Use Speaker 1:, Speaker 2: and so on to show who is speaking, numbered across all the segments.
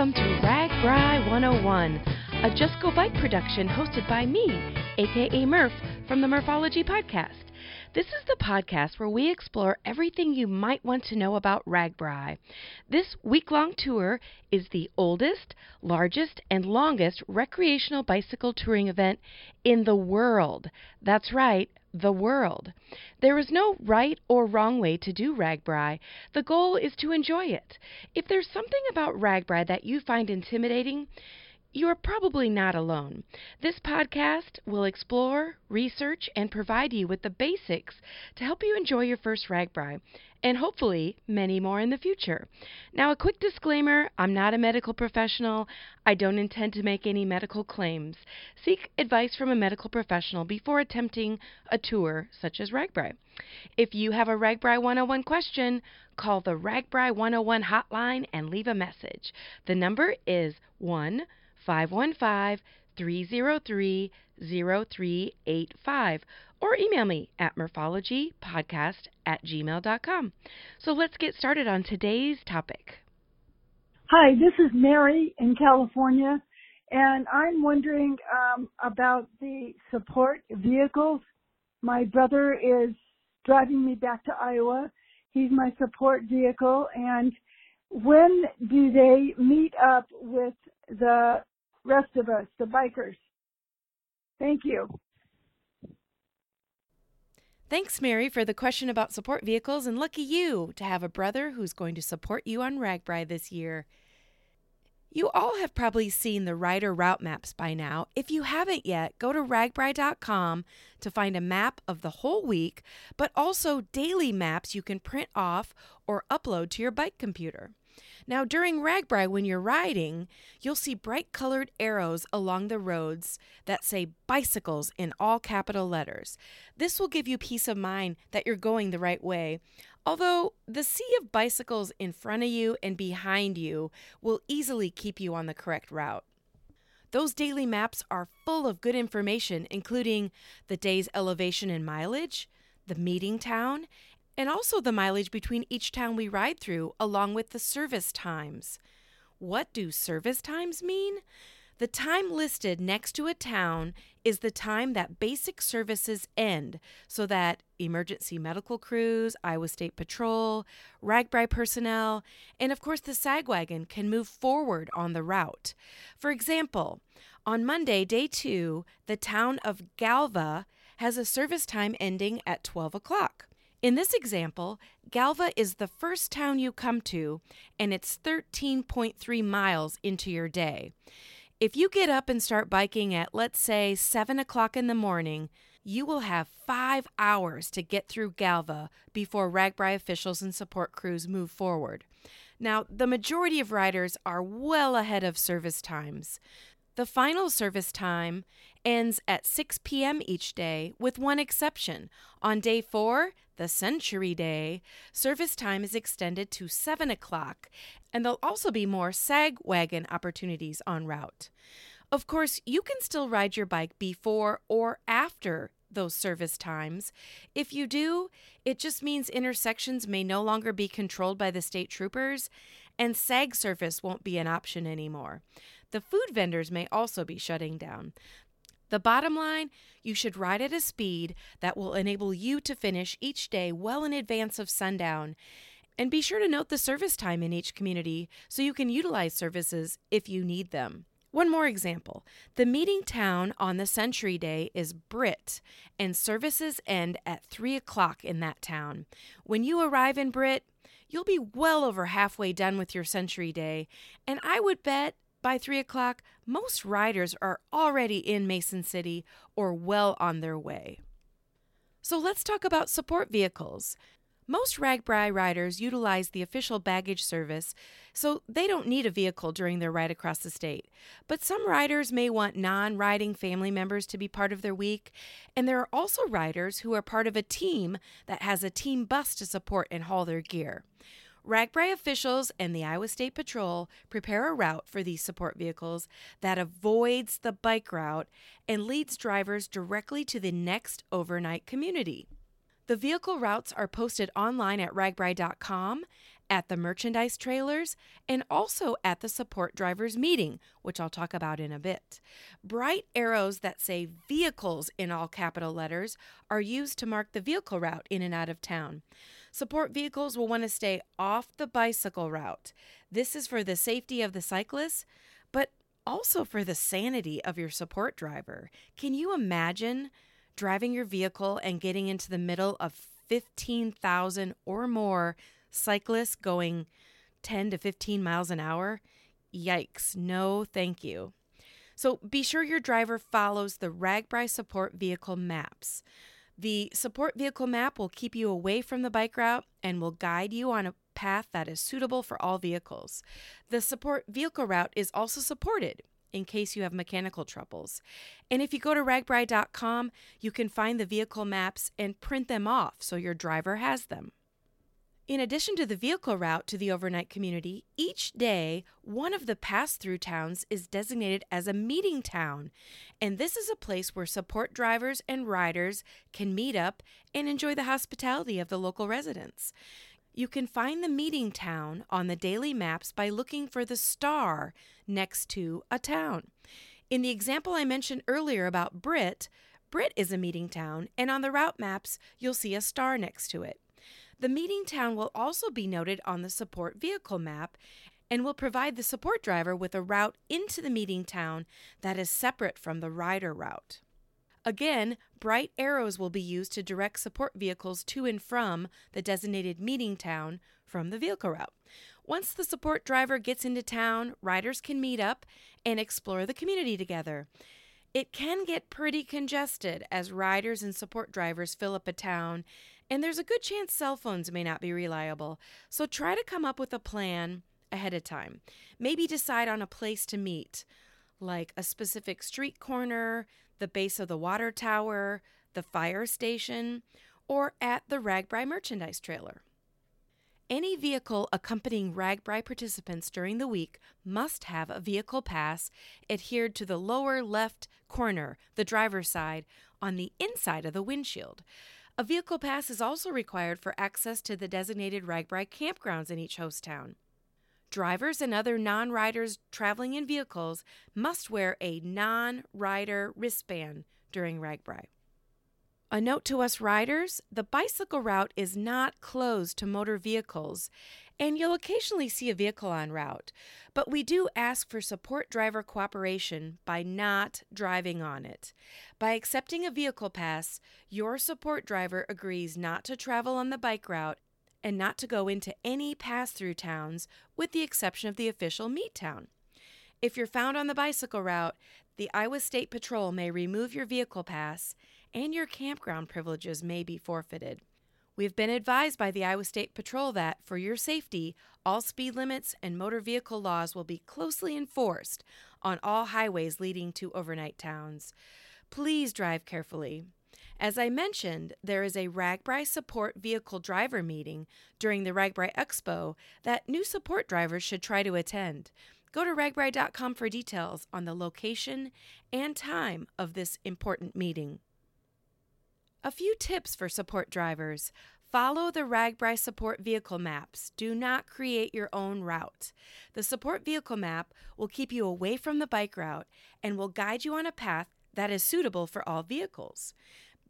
Speaker 1: Welcome to Rag RAGBRAI 101, a Just Go Bike production hosted by me, aka Murph, from the Murphology Podcast. This is the podcast where we explore everything you might want to know about RAGBRAI. This week long tour is the oldest, largest, and longest recreational bicycle touring event in the world. That's right, the world. There is no right or wrong way to do RAGBRAI. The goal is to enjoy it. If there's something about RAGBRAI that you find intimidating, you are probably not alone. This podcast will explore, research, and provide you with the basics to help you enjoy your first RAGBRAI, and hopefully many more in the future. Now, a quick disclaimer I'm not a medical professional. I don't intend to make any medical claims. Seek advice from a medical professional before attempting a tour such as RAGBRAI. If you have a RAGBRAI 101 question, call the RAGBRAI 101 hotline and leave a message. The number is 1 515 303 0385 or email me at murphologypodcast at gmail.com. So let's get started on today's topic.
Speaker 2: Hi, this is Mary in California, and I'm wondering um, about the support vehicles. My brother is driving me back to Iowa. He's my support vehicle, and when do they meet up with the rest of us, the bikers? Thank you.
Speaker 1: Thanks, Mary, for the question about support vehicles, and lucky you to have a brother who's going to support you on RAGBRAI this year. You all have probably seen the rider route maps by now. If you haven't yet, go to ragbrai.com to find a map of the whole week, but also daily maps you can print off or upload to your bike computer. Now, during RAGBRAI, when you're riding, you'll see bright colored arrows along the roads that say bicycles in all capital letters. This will give you peace of mind that you're going the right way. Although the sea of bicycles in front of you and behind you will easily keep you on the correct route. Those daily maps are full of good information, including the day's elevation and mileage, the meeting town, and also the mileage between each town we ride through, along with the service times. What do service times mean? The time listed next to a town is the time that basic services end so that emergency medical crews, Iowa State Patrol, RAGBRAI personnel, and of course the SAG-wagon can move forward on the route. For example, on Monday, day two, the town of Galva has a service time ending at 12 o'clock. In this example, Galva is the first town you come to, and it's 13.3 miles into your day. If you get up and start biking at, let's say, 7 o'clock in the morning, you will have five hours to get through Galva before RAGBRAI officials and support crews move forward. Now, the majority of riders are well ahead of service times. The final service time ends at 6 p.m. each day, with one exception. On day four, the Century Day, service time is extended to 7 o'clock, and there'll also be more SAG wagon opportunities en route. Of course, you can still ride your bike before or after those service times. If you do, it just means intersections may no longer be controlled by the state troopers, and SAG service won't be an option anymore. The food vendors may also be shutting down. The bottom line you should ride at a speed that will enable you to finish each day well in advance of sundown. And be sure to note the service time in each community so you can utilize services if you need them. One more example. The meeting town on the Century Day is Britt, and services end at 3 o'clock in that town. When you arrive in Britt, you'll be well over halfway done with your Century Day, and I would bet by 3 o'clock, most riders are already in Mason City or well on their way. So let's talk about support vehicles. Most RAGBRAI riders utilize the official baggage service, so they don't need a vehicle during their ride across the state. But some riders may want non riding family members to be part of their week, and there are also riders who are part of a team that has a team bus to support and haul their gear. RAGBRAI officials and the Iowa State Patrol prepare a route for these support vehicles that avoids the bike route and leads drivers directly to the next overnight community. The vehicle routes are posted online at ragbrai.com at the merchandise trailers, and also at the support drivers meeting, which I'll talk about in a bit. Bright arrows that say vehicles in all capital letters are used to mark the vehicle route in and out of town. Support vehicles will want to stay off the bicycle route. This is for the safety of the cyclists, but also for the sanity of your support driver. Can you imagine driving your vehicle and getting into the middle of 15,000 or more cyclists going 10 to 15 miles an hour? Yikes, no thank you. So be sure your driver follows the RAGBRAI support vehicle maps. The support vehicle map will keep you away from the bike route and will guide you on a path that is suitable for all vehicles. The support vehicle route is also supported in case you have mechanical troubles. And if you go to ragbrai.com, you can find the vehicle maps and print them off so your driver has them. In addition to the vehicle route to the overnight community, each day one of the pass through towns is designated as a meeting town. And this is a place where support drivers and riders can meet up and enjoy the hospitality of the local residents. You can find the meeting town on the daily maps by looking for the star next to a town. In the example I mentioned earlier about Britt, Britt is a meeting town, and on the route maps, you'll see a star next to it. The meeting town will also be noted on the support vehicle map and will provide the support driver with a route into the meeting town that is separate from the rider route. Again, bright arrows will be used to direct support vehicles to and from the designated meeting town from the vehicle route. Once the support driver gets into town, riders can meet up and explore the community together. It can get pretty congested as riders and support drivers fill up a town and there's a good chance cell phones may not be reliable. So try to come up with a plan ahead of time. Maybe decide on a place to meet, like a specific street corner, the base of the water tower, the fire station, or at the RAGBRAI merchandise trailer. Any vehicle accompanying RAGBRAI participants during the week must have a vehicle pass adhered to the lower left corner, the driver's side, on the inside of the windshield. A vehicle pass is also required for access to the designated RAGBRAI campgrounds in each host town. Drivers and other non riders traveling in vehicles must wear a non rider wristband during RAGBRAI. A note to us riders the bicycle route is not closed to motor vehicles, and you'll occasionally see a vehicle en route, but we do ask for support driver cooperation by not driving on it. By accepting a vehicle pass, your support driver agrees not to travel on the bike route and not to go into any pass through towns with the exception of the official meet town. If you're found on the bicycle route, the Iowa State Patrol may remove your vehicle pass and your campground privileges may be forfeited. We've been advised by the Iowa State Patrol that, for your safety, all speed limits and motor vehicle laws will be closely enforced on all highways leading to overnight towns. Please drive carefully. As I mentioned, there is a RAGBRAI support vehicle driver meeting during the RAGBRAI Expo that new support drivers should try to attend. Go to ragbrai.com for details on the location and time of this important meeting. A few tips for support drivers. Follow the RAGBRAI support vehicle maps. Do not create your own route. The support vehicle map will keep you away from the bike route and will guide you on a path that is suitable for all vehicles.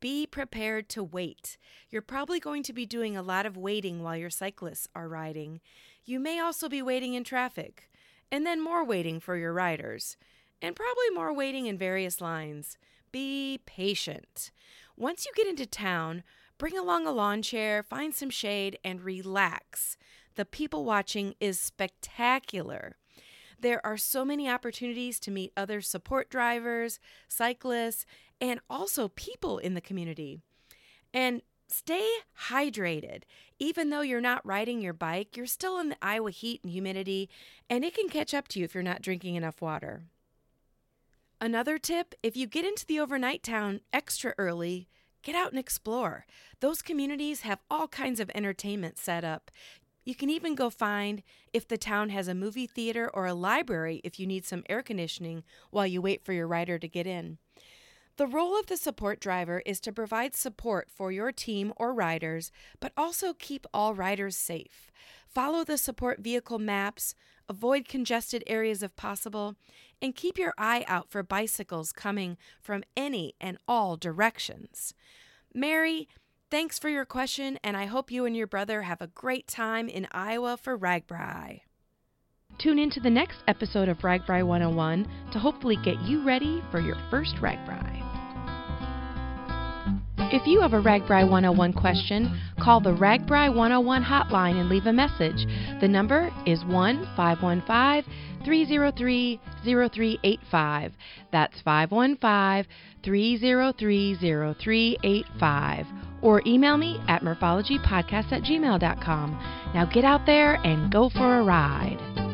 Speaker 1: Be prepared to wait. You're probably going to be doing a lot of waiting while your cyclists are riding. You may also be waiting in traffic, and then more waiting for your riders, and probably more waiting in various lines. Be patient. Once you get into town, bring along a lawn chair, find some shade, and relax. The people watching is spectacular. There are so many opportunities to meet other support drivers, cyclists, and also people in the community. And stay hydrated. Even though you're not riding your bike, you're still in the Iowa heat and humidity, and it can catch up to you if you're not drinking enough water. Another tip if you get into the overnight town extra early, get out and explore. Those communities have all kinds of entertainment set up. You can even go find if the town has a movie theater or a library if you need some air conditioning while you wait for your rider to get in. The role of the support driver is to provide support for your team or riders, but also keep all riders safe. Follow the support vehicle maps, avoid congested areas if possible, and keep your eye out for bicycles coming from any and all directions. Mary, thanks for your question, and I hope you and your brother have a great time in Iowa for RAGBRAI. Tune in to the next episode of RAGBRAI 101 to hopefully get you ready for your first RAGBRAI. If you have a RAGBRAI 101 question, call the RAGBRAI 101 hotline and leave a message. The number is 1 515 303 0385. That's 515 303 0385. Or email me at murphologypodcast at gmail.com. Now get out there and go for a ride.